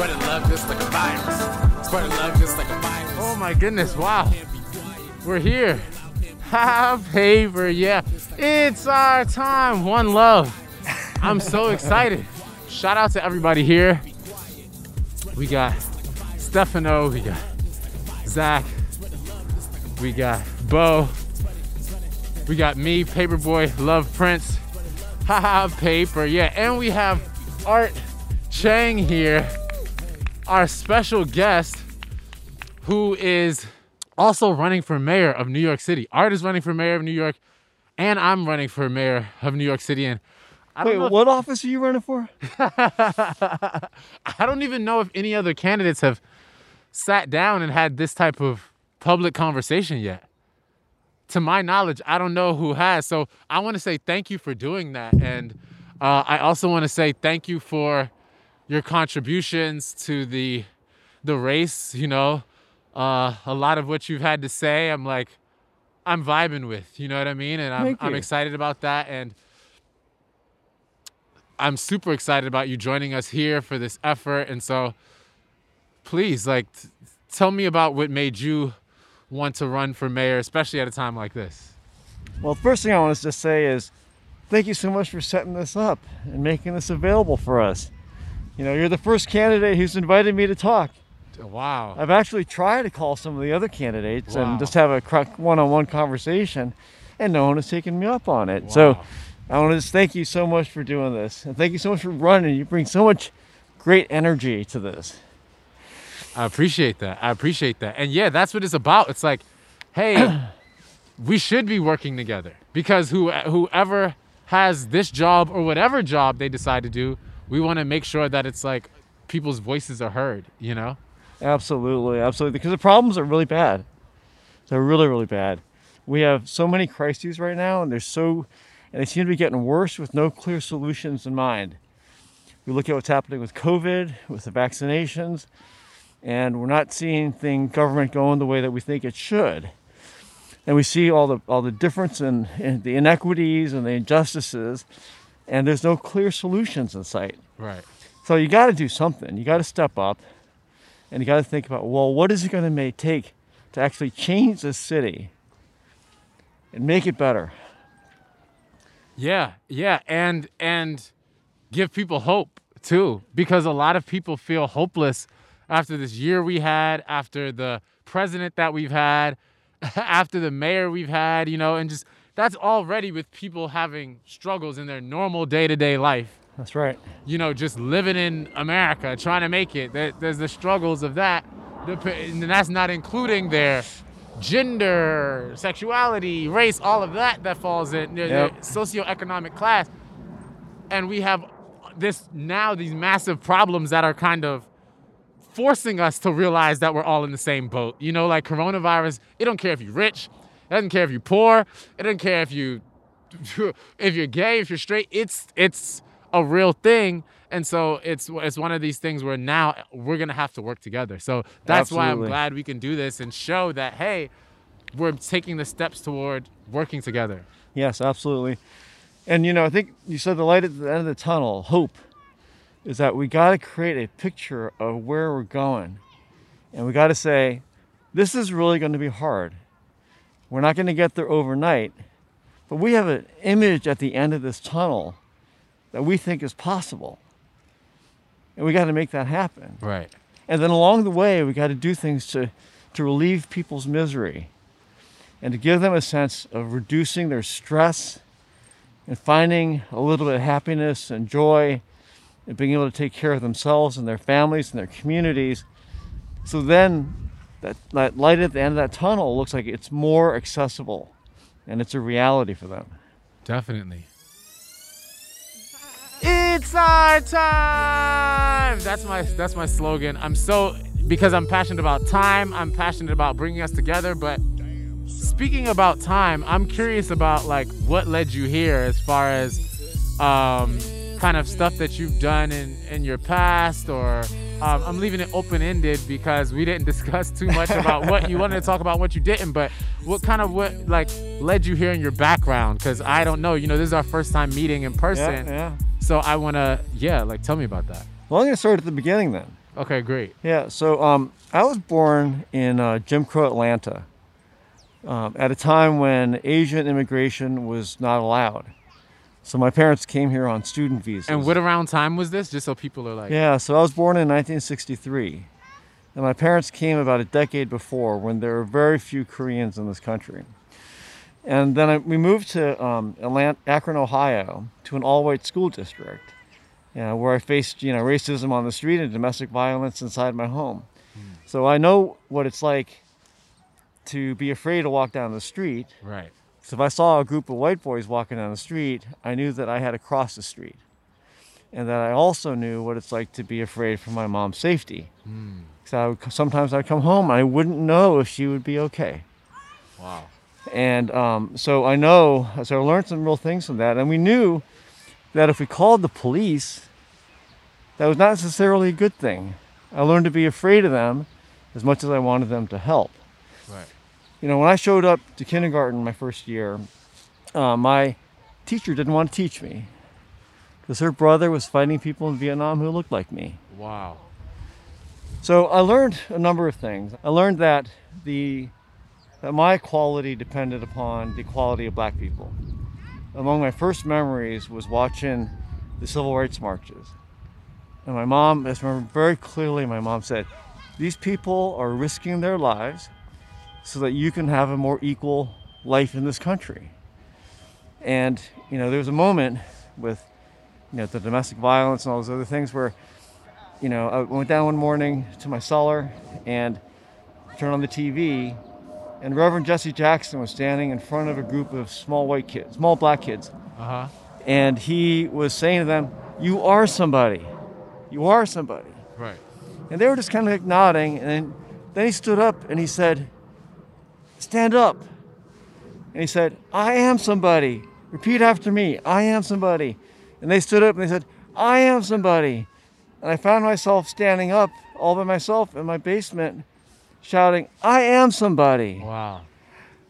Spreading love just like a virus. Spreading love just like a virus. Oh my goodness, wow. We're here. Have paper, yeah. It's our time. One love. I'm so excited. Shout out to everybody here. We got Stefano, we got Zach, we got Bo, we got me, Paperboy, Love Prince. Haha, paper, yeah. And we have Art Chang here, our special guest, who is also running for mayor of New York City. Art is running for mayor of New York, and I'm running for mayor of New York City. And I don't Wait, know if- what office are you running for? I don't even know if any other candidates have sat down and had this type of public conversation yet. To my knowledge, I don't know who has. So I want to say thank you for doing that. And uh, I also want to say thank you for your contributions to the the race. You know, uh, a lot of what you've had to say, I'm like, I'm vibing with. You know what I mean? And I'm, I'm excited about that. And I'm super excited about you joining us here for this effort. And so, please, like, t- tell me about what made you want to run for mayor, especially at a time like this. Well, first thing I want to just say is thank you so much for setting this up and making this available for us. You know, you're the first candidate who's invited me to talk. Wow. I've actually tried to call some of the other candidates Wow. and just have a one-on-one conversation, and no one has taken me up on it. So I want to just thank you so much for doing this, and thank you so much for running. You bring so much great energy to this. I appreciate that. I appreciate that. And yeah, that's what it's about. It's like, hey, we should be working together because who whoever has this job or whatever job they decide to do, we want to make sure that it's like people's voices are heard, you know? Absolutely, absolutely. Because the problems are really bad. They're really, really bad. We have so many crises right now, and they're so, and they seem to be getting worse with no clear solutions in mind. We look at what's happening with COVID, with the vaccinations, and we're not seeing thing government going the way that we think it should. And we see all the all the difference in, in the inequities and the injustices, and there's no clear solutions in sight. Right. So you got to do something. You got to step up, and you got to think about well, what is it going to take to actually change this city and make it better? Yeah, yeah, and and give people hope too, because a lot of people feel hopeless after this year we had, after the president that we've had, after the mayor we've had, you know, and just that's already with people having struggles in their normal day-to-day life. That's right. You know, just living in America, trying to make it. There's the struggles of that, and that's not including their gender, sexuality, race, all of that that falls in their, their Yep. socioeconomic class. And we have this now these massive problems that are kind of forcing us to realize that we're all in the same boat. You know, like coronavirus, it don't care if you're rich, it doesn't care if you're poor, it doesn't care if you if you're gay, if you're straight, it's it's a real thing. And so it's it's one of these things where now we're gonna have to work together. So that's why I'm glad we can do this and show that hey, we're taking the steps toward working together. Yes, absolutely. And you know, I think you said the light at the end of the tunnel, hope, is that we got to create a picture of where we're going. And we got to say, this is really going to be hard. We're not going to get there overnight, but we have an image at the end of this tunnel that we think is possible. And we got to make that happen. Right. And then along the way, we got to do things to, to relieve people's misery and to give them a sense of reducing their stress and finding a little bit of happiness and joy and being able to take care of themselves and their families and their communities. So then that, that light at the end of that tunnel looks like it's more accessible and it's a reality for them. Definitely. It's our time. That's my that's my slogan. I'm so because I'm passionate about time. I'm passionate about bringing us together. But speaking about time, I'm curious about like what led you here, as far as um, kind of stuff that you've done in in your past, or um, I'm leaving it open ended because we didn't discuss too much about what you wanted to talk about, what you didn't. But what kind of what like led you here in your background? Because I don't know. You know, this is our first time meeting in person. Yeah, yeah. So I want to, yeah, like tell me about that. Well, I'm going to start at the beginning then. Okay, great. Yeah, so um, I was born in uh, Jim Crow Atlanta um, at a time when Asian immigration was not allowed. So my parents came here on student visas. And what around time was this? Just so people are like, Yeah, so I was born in 1963. And my parents came about a decade before when there were very few Koreans in this country. And then I, we moved to um, Atlanta, Akron, Ohio, to an all-white school district, you know, where I faced, you know, racism on the street and domestic violence inside my home. So I know what it's like to be afraid to walk down the street. right. So if I saw a group of white boys walking down the street, I knew that I had to cross the street. And that I also knew what it's like to be afraid for my mom's safety. So I would, sometimes I'd come home, I wouldn't know if she would be okay. Wow. And um, so I know, so I learned some real things from that. And we knew that if we called the police, that was not necessarily a good thing. I learned to be afraid of them as much as I wanted them to help. You know, when I showed up to kindergarten my first year, uh, my teacher didn't want to teach me because her brother was fighting people in Vietnam who looked like me. Wow. So I learned a number of things. I learned that the that my quality depended upon the quality of black people. Among my first memories was watching the civil rights marches. And my mom, I remember very clearly, my mom said, These people are risking their lives so that you can have a more equal life in this country. And, you know, there was a moment with, you know, the domestic violence and all those other things where you know, I went down one morning to my cellar and turned on the TV, and Reverend Jesse Jackson was standing in front of a group of small white kids, small black kids, Uh huh. and he was saying to them, "You are somebody. You are somebody." Right. And they were just kind of like nodding, and then, then he stood up and he said, "Stand up." And he said, "I am somebody. Repeat after me. I am somebody." And they stood up and they said, "I am somebody." And I found myself standing up all by myself in my basement, shouting, "I am somebody." Wow.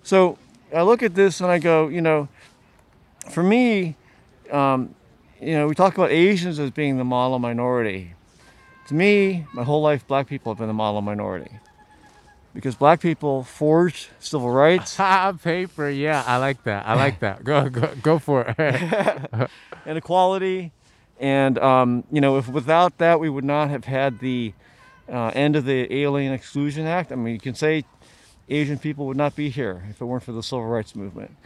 So I look at this and I go, you know, for me, um, you know, we talk about Asians as being the model minority. To me, my whole life, black people have been the model minority. Because black people forged civil rights Ha paper. Yeah, I like that. I like that. Go go go for it. and equality. And, um, you know, if without that, we would not have had the uh, end of the Alien Exclusion Act. I mean, you can say Asian people would not be here if it weren't for the civil rights movement.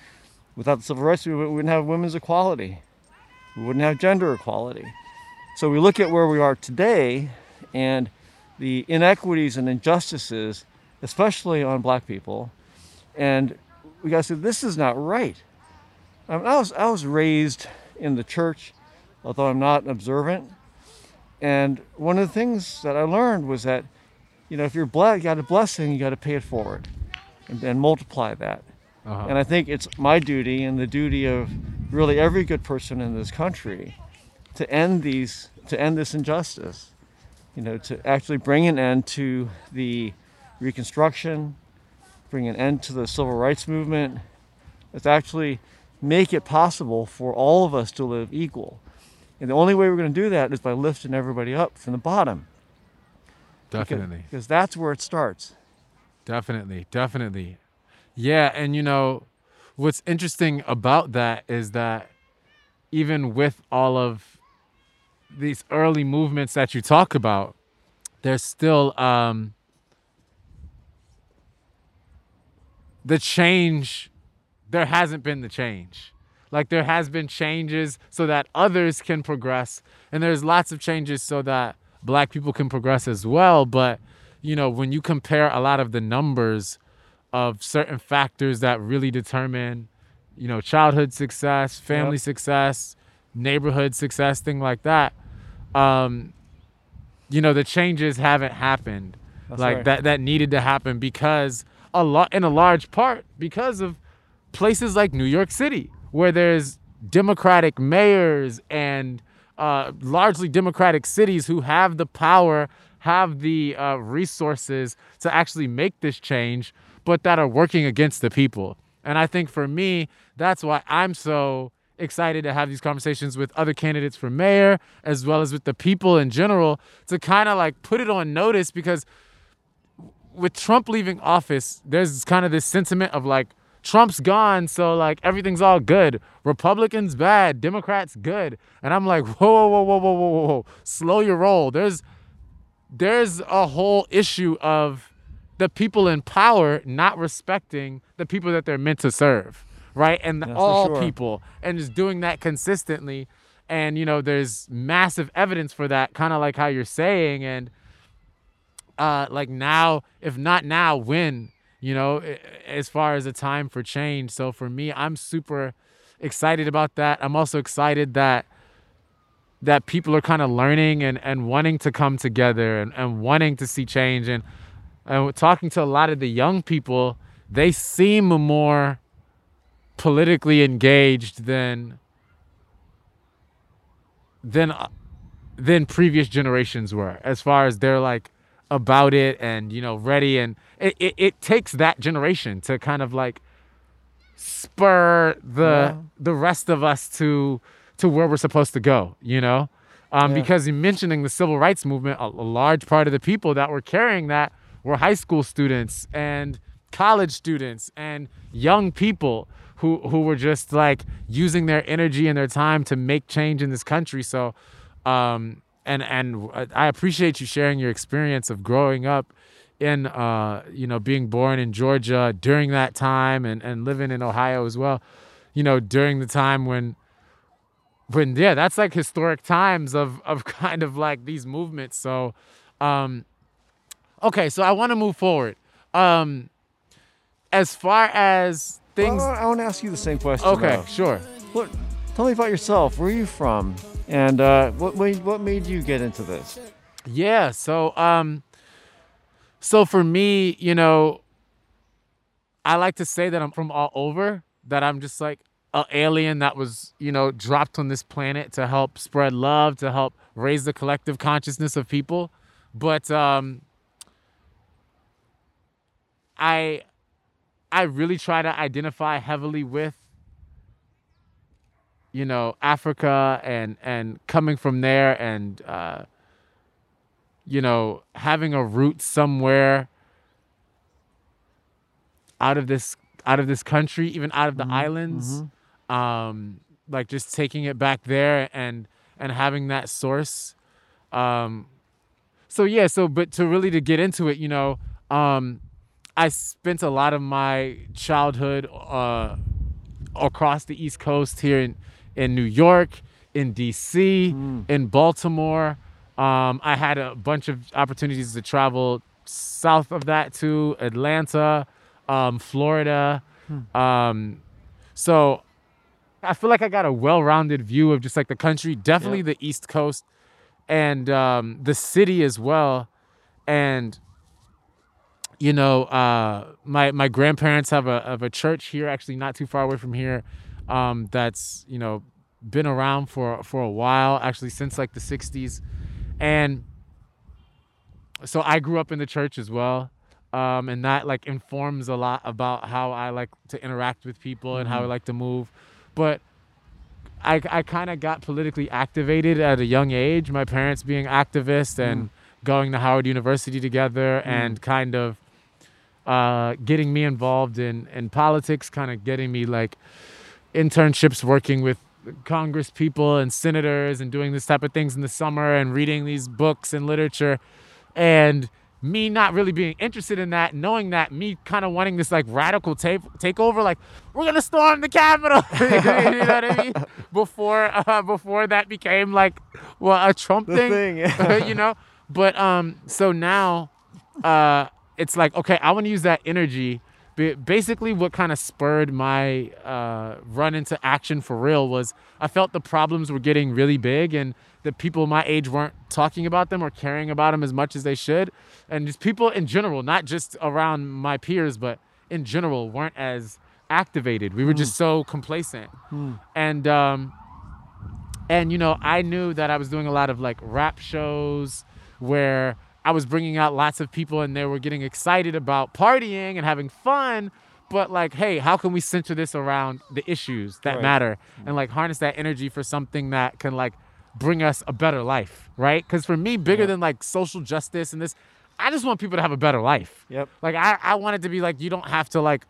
Without the civil rights movement, we wouldn't have women's equality. We wouldn't have gender equality. So we look at where we are today and the inequities and injustices, especially on black people, and we got to say, this is not right. I, mean, I, was, I was raised in the church, although I'm not observant. And one of the things that I learned was that, you know, if you're blessed, you got a blessing, you got to pay it forward and, and multiply that. Uh-huh. And I think it's my duty and the duty of really every good person in this country to end these, to end this injustice. You know, to actually bring an end to the Reconstruction, bring an end to the Civil Rights Movement. It's actually make it possible for all of us to live equal. And the only way we're going to do that is by lifting everybody up from the bottom. Because- Definitely. Because that's where it starts. Definitely, definitely. Yeah, and you know, what's interesting about that is that even with all of these early movements that you talk about, there's still um, the change. There hasn't been the change. Like there has been changes so that others can progress, and there's lots of changes so that black people can progress as well. But you know, when you compare a lot of the numbers of certain factors that really determine, you know, childhood success, family Yep. success, neighborhood success, thing like that, um, you know, the changes haven't happened That's like right. that that needed to happen because a lot in a large part because of places like New York City where there's democratic mayors and uh, largely democratic cities who have the power have the uh, resources to actually make this change but that are working against the people. And i think for me that's why i'm so excited to have these conversations with other candidates for mayor as well as with the people in general to kind of like put it on notice because with Trump leaving office, there's kind of this sentiment of like Trump's gone, so like everything's all good. Republicans bad, Democrats good, and I'm like, whoa, whoa, whoa, whoa, whoa, whoa, whoa, slow your roll. There's there's a whole issue of the people in power not respecting the people that they're meant to serve, right? And for all sure. people, and just doing that consistently. And you know, there's massive evidence for that, kind of like how you're saying, and uh, like now, if not now, when? You know, as far as a time for change. So for me, I'm super excited about that. I'm also excited that that people are kind of learning and, and wanting to come together and, and wanting to see change and and talking to a lot of the young people, they seem more politically engaged than than uh, than previous generations were as far as they're like about it and you know ready and it, it, it takes that generation to kind of like spur the Yeah. the rest of us to to where we're supposed to go you know um, Yeah. because in mentioning the civil rights movement a, a large part of the people that were carrying that were high school students and college students and young people who who were just like using their energy and their time to make change in this country so um and and I appreciate you sharing your experience of growing up in uh you know being born in Georgia during that time and and living in Ohio as well you know during the time when when yeah that's like historic times of of kind of like these movements so um okay so I want to move forward um as far as things Well, I want to ask you the same question. okay though. sure What? Tell me about yourself. Where are you from? And uh, what made what made you get into this? Yeah. So, um, so for me, you know, I like to say that I'm from all over. That I'm just like an alien that was, you know, dropped on this planet to help spread love, to help raise the collective consciousness of people. But um, I, I really try to identify heavily with you know Africa and and coming from there and uh, you know having a root somewhere out of this out of this country even out of the islands um like just taking it back there and and having that source. Um so yeah so but to really to get into it you know um i spent a lot of my childhood uh across the east coast here in in new york in dc in baltimore. Um i had a bunch of opportunities to travel south of that to atlanta um florida. Um so I feel like I got a well-rounded view of just like the country, definitely the East Coast, and um, the city as well. And you know, uh, my my grandparents have a have a church here, actually not too far away from here, um, that's you know been around for for a while, actually since like the '60s, and so I grew up in the church as well. Um, and that like informs a lot about how I like to interact with people and how I like to move. But I, I kind of got politically activated at a young age. My parents being activists and going to Howard University together and kind of uh, getting me involved in, in politics, kind of getting me like internships working with Congress people and senators and doing this type of things in the summer and reading these books and literature. And me not really being interested in that, knowing that, me kind of wanting this like radical take takeover, like we're gonna storm the Capitol, you know what I mean? Before uh, before that became like well a Trump The thing, thing, yeah. you know. But um, so now, uh, it's like okay, I want to use that energy. Ba- Basically, what kind of spurred my uh, run into action for real was I felt the problems were getting really big and the people my age weren't talking about them or caring about them as much as they should. And just people in general, not just around my peers, but in general, weren't as activated. We were just so complacent. And, um, and you know i knew that i was doing a lot of like rap shows where i was bringing out lots of people and they were getting excited about partying and having fun but like, hey, how can we center this around the issues that Right. matter and like harness that energy for something that can like bring us a better life, right? Because for me, bigger than like social justice and this, I just want people to have a better life. Yep. Like I, I want it to be like you don't have to like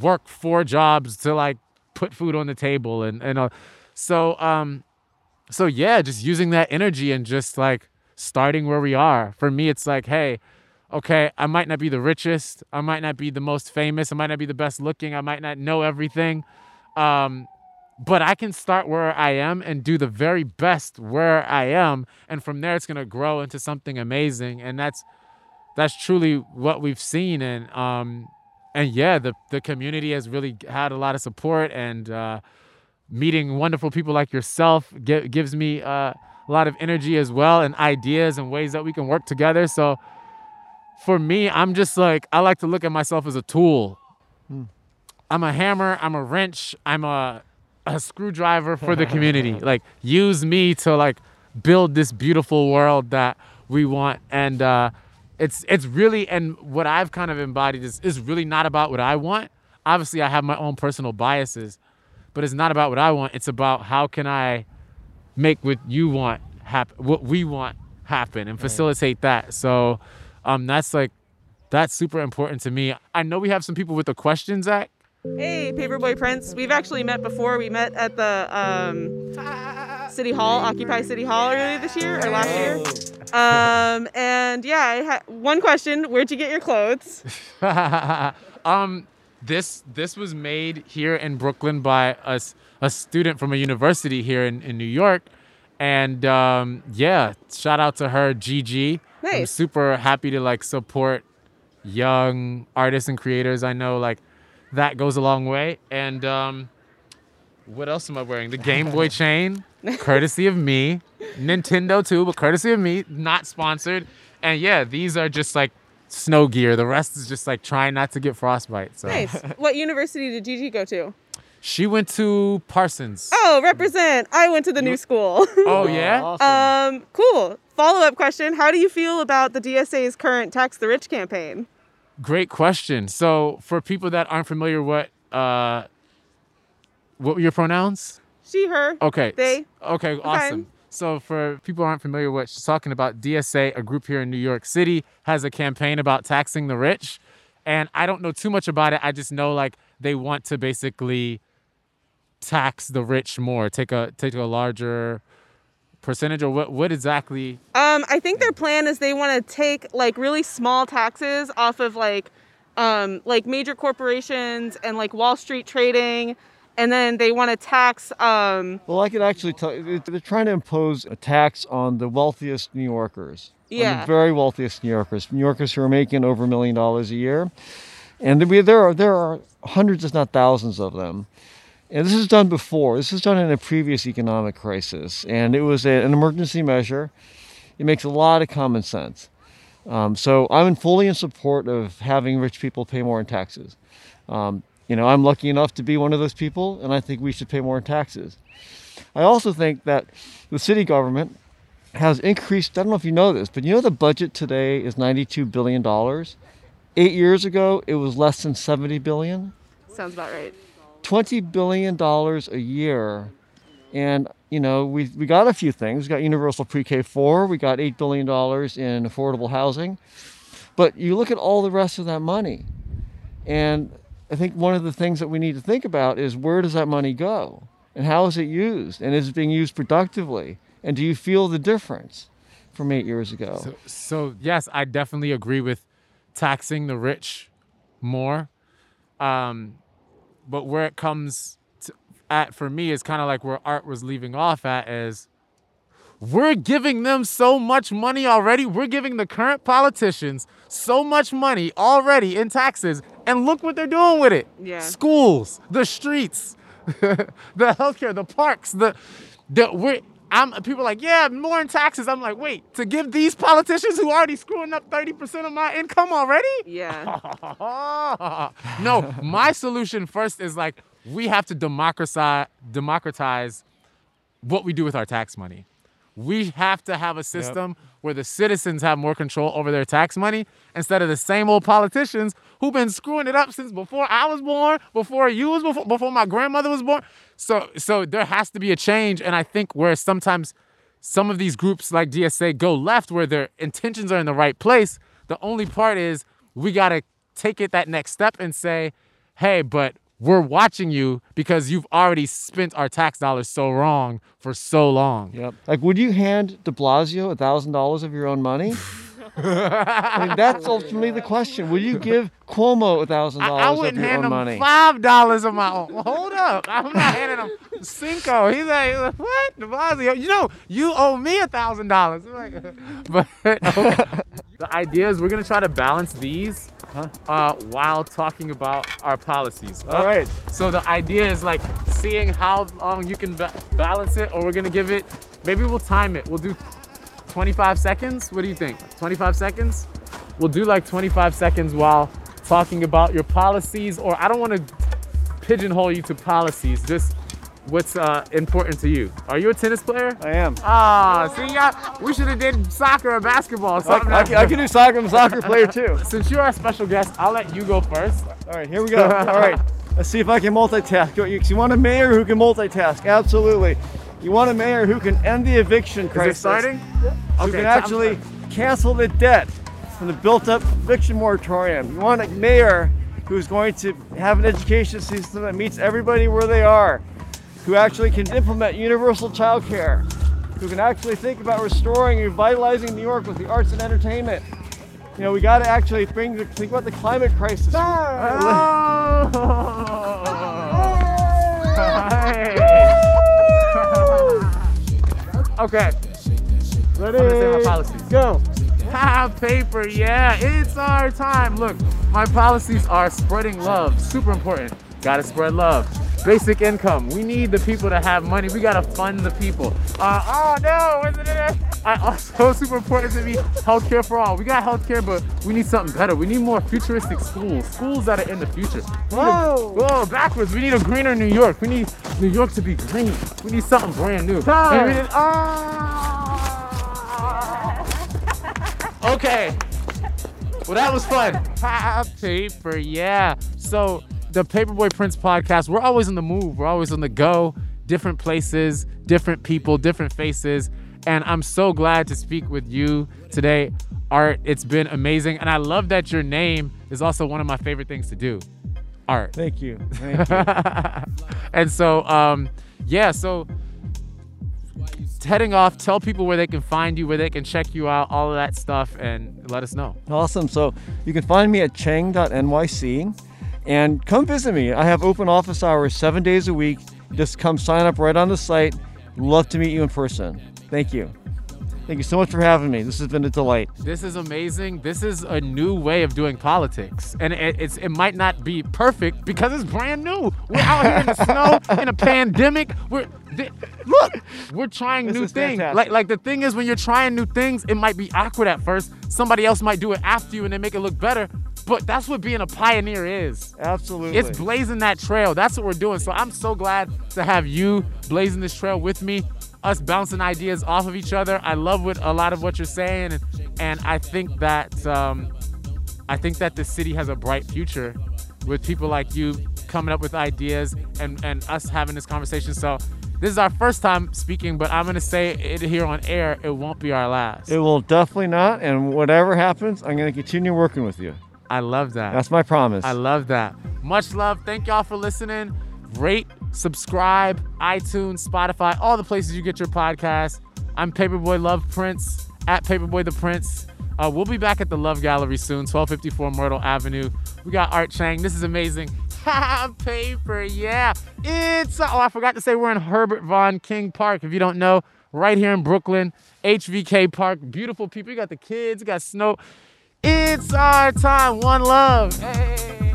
work four jobs to like put food on the table and and uh, so um so yeah, just using that energy and just like starting where we are. For me, it's like, hey, okay, I might not be the richest, I might not be the most famous, I might not be the best looking, I might not know everything, um, but I can start where I am and do the very best where I am, and from there it's gonna grow into something amazing, and that's that's truly what we've seen, and um, and yeah, the the community has really had a lot of support. And. Uh, meeting wonderful people like yourself gi- gives me uh, a lot of energy as well and ideas and ways that we can work together. So for me i'm just like i like to look at myself as a tool. I'm a hammer i'm a wrench i'm a, a screwdriver for the community. Like use me to like build this beautiful world that we want. And uh, it's it's really and what i've kind of embodied is, is really not about what i want. Obviously i have my own personal biases but it's not about what I want. It's about how can I make what you want happen, what we want happen, and facilitate that. So, um, that's like that's super important to me. I know we have some people with the questions, Zach. Hey, Paperboy Prince. We've actually met before. We met at the um, City Hall, Occupy City Hall earlier this year or last year. Um, and yeah, I ha- one question: Where'd you get your clothes? um, this this was made here in Brooklyn by a, s- a student from a university here in, in New York, and um, yeah, shout out to her, Gigi. I'm super happy to like support young artists and creators. I know like that goes a long way. And um, what else am I wearing? The Game Boy chain, courtesy of me. Nintendo too, but courtesy of me, not sponsored. And yeah, these are just like snow gear. The rest is just like trying not to get frostbite. So Nice. what university did Gigi go to? She went to Parsons. Oh, represent. I went to the new school. Oh yeah. Awesome. um, cool. Follow up question: How do you feel about the DSA's current tax the rich campaign? Great question. So for people that aren't familiar, what uh, what were your pronouns? She, her. Okay. They. Okay, awesome. So for people who aren't familiar with what she's talking about, DSA, a group here in New York City, has a campaign about taxing the rich. And I don't know too much about it. I just know like they want to basically tax the rich more, take a take a larger percentage or what what exactly Um, I think their plan is they want to take like really small taxes off of like, um, like major corporations and like Wall Street trading, and then they want to tax. Um, Well, I could actually tell you, they're trying to impose a tax on the wealthiest New Yorkers. on Yeah. the very wealthiest New Yorkers. New Yorkers who are making over a million dollars a year. And we, there, are, there are hundreds, if not thousands of them. And this is done before. This was done in a previous economic crisis. And it was a, an emergency measure. It makes a lot of common sense. Um, so I'm fully in support of having rich people pay more in taxes. Um, you know, I'm lucky enough to be one of those people, and I think we should pay more in taxes. I also think that the city government has increased. I don't know if you know this, but you know the budget today is 92 billion dollars. Eight years ago, it was less than 70 billion. sounds about right. 20 billion dollars a year, and you know we we got a few things. We got universal pre-K four. We got eight billion dollars in affordable housing, but you look at all the rest of that money, and I think one of the things that we need to think about is where does that money go, and how is it used, and is it being used productively, and do you feel the difference from eight years ago? So, so yes, I definitely agree with taxing the rich more. Um, but where it comes to, at for me is kind of like where Art was leaving off at is we're giving them so much money already. We're giving the current politicians so much money already in taxes, and look what they're doing with it. Yeah. Schools, the streets, the healthcare, the parks, the the we're I'm people are like, yeah, more in taxes. I'm like, wait, to give these politicians who already screwing up 30% of my income already? Yeah. no, my solution first is like we have to democratize democratize what we do with our tax money. We have to have a system where the citizens have more control over their tax money instead of the same old politicians who've been screwing it up since before I was born, before you was before, before my grandmother was born. So so there has to be a change and I think where sometimes some of these groups like DSA go left where their intentions are in the right place, the only part is we got to take it that next step and say, "Hey, but we're watching you because you've already spent our tax dollars so wrong for so long." Yep. Like, would you hand De Blasio a thousand dollars of your own money? I mean, that's ultimately the question. Will you give Cuomo a thousand I, I dollars of wouldn't hand him money? five dollars of my own. Hold up, I'm not handing him cinco. He's like, what? De Blasio, you know, you owe me a thousand dollars. But okay. the idea is we're gonna try to balance these uh, while talking about our policies. All right. So the idea is like seeing how long you can ba- balance it, or we're gonna give it. Maybe we'll time it. We'll do 25 seconds. What do you think? 25 seconds? We'll do like 25 seconds while talking about your policies, or I don't want to pigeonhole you to policies. Just what's uh, important to you. Are you a tennis player? I am. Ah, see, y'all, we should have did soccer or basketball. I, I, can- I can do soccer. I'm a soccer player too. Since you're our special guest, I'll let you go first. All right, here we go. All right, let's see if I can multitask. You, you want a mayor who can multitask? Absolutely. You want a mayor who can end the eviction crisis? starting? Who can actually starting. cancel the debt from the built-up eviction moratorium? You want a mayor who's going to have an education system that meets everybody where they are, who actually can implement universal child care, who can actually think about restoring and revitalizing New York with the arts and entertainment. You know, we got to actually bring the, think about the climate crisis. okay. Ready? I'm gonna say my policies. Go. Ah, paper, yeah, it's our time. Look, my policies are spreading love, super important. Gotta spread love. Basic income. We need the people to have money. We gotta fund the people. Uh, oh no, isn't it? I also super important to me healthcare for all. We got healthcare, but we need something better. We need more futuristic schools, schools that are in the future. Need a- Whoa. whoa, backwards. We need a greener New York. We need New York to be green. We need something brand new. Time. And we need- ah. Okay. Well, that was fun. Paper, yeah. So the Paperboy Prince podcast, we're always on the move. We're always on the go. Different places, different people, different faces. And I'm so glad to speak with you today, Art. It's been amazing. And I love that your name is also one of my favorite things to do. Art. Thank you. Thank you. and so, um, yeah, so heading off, tell people where they can find you, where they can check you out, all of that stuff, and let us know. Awesome. So you can find me at chang.nyc and come visit me. I have open office hours seven days a week. Just come sign up right on the site. Love to meet you in person. Thank you. Thank you so much for having me. This has been a delight. This is amazing. This is a new way of doing politics, and it, it's it might not be perfect because it's brand new. We're out here in the snow in a pandemic. We're th- look, we're trying This new things. fantastic. Like like the thing is when you're trying new things, it might be awkward at first. Somebody else might do it after you, and they make it look better. But that's what being a pioneer is. Absolutely. It's blazing that trail. That's what we're doing. So I'm so glad to have you blazing this trail with me, us bouncing ideas off of each other. I love what a lot of what you're saying, and, and I think that um, I think that the city has a bright future with people like you coming up with ideas and and us having this conversation. So this is our first time speaking, but I'm gonna say it here on air. It won't be our last. it will definitely not. And whatever happens, I'm going to continue working with you. I love that. That's my promise. I love that. Much love. Thank y'all for listening. Rate, subscribe, iTunes, Spotify, all the places you get your podcast. I'm Paperboy Love Prince at Paperboy the Prince. Uh, we'll be back at the Love Gallery soon, 1254 Myrtle Avenue. We got Art Chang. This is amazing. Ha paper, yeah. It's, oh, I forgot to say we're in Herbert Von King Park. If you don't know, right here in Brooklyn, HVK Park. Beautiful people. You got the kids, you got snow. It's our time. One love. Hey.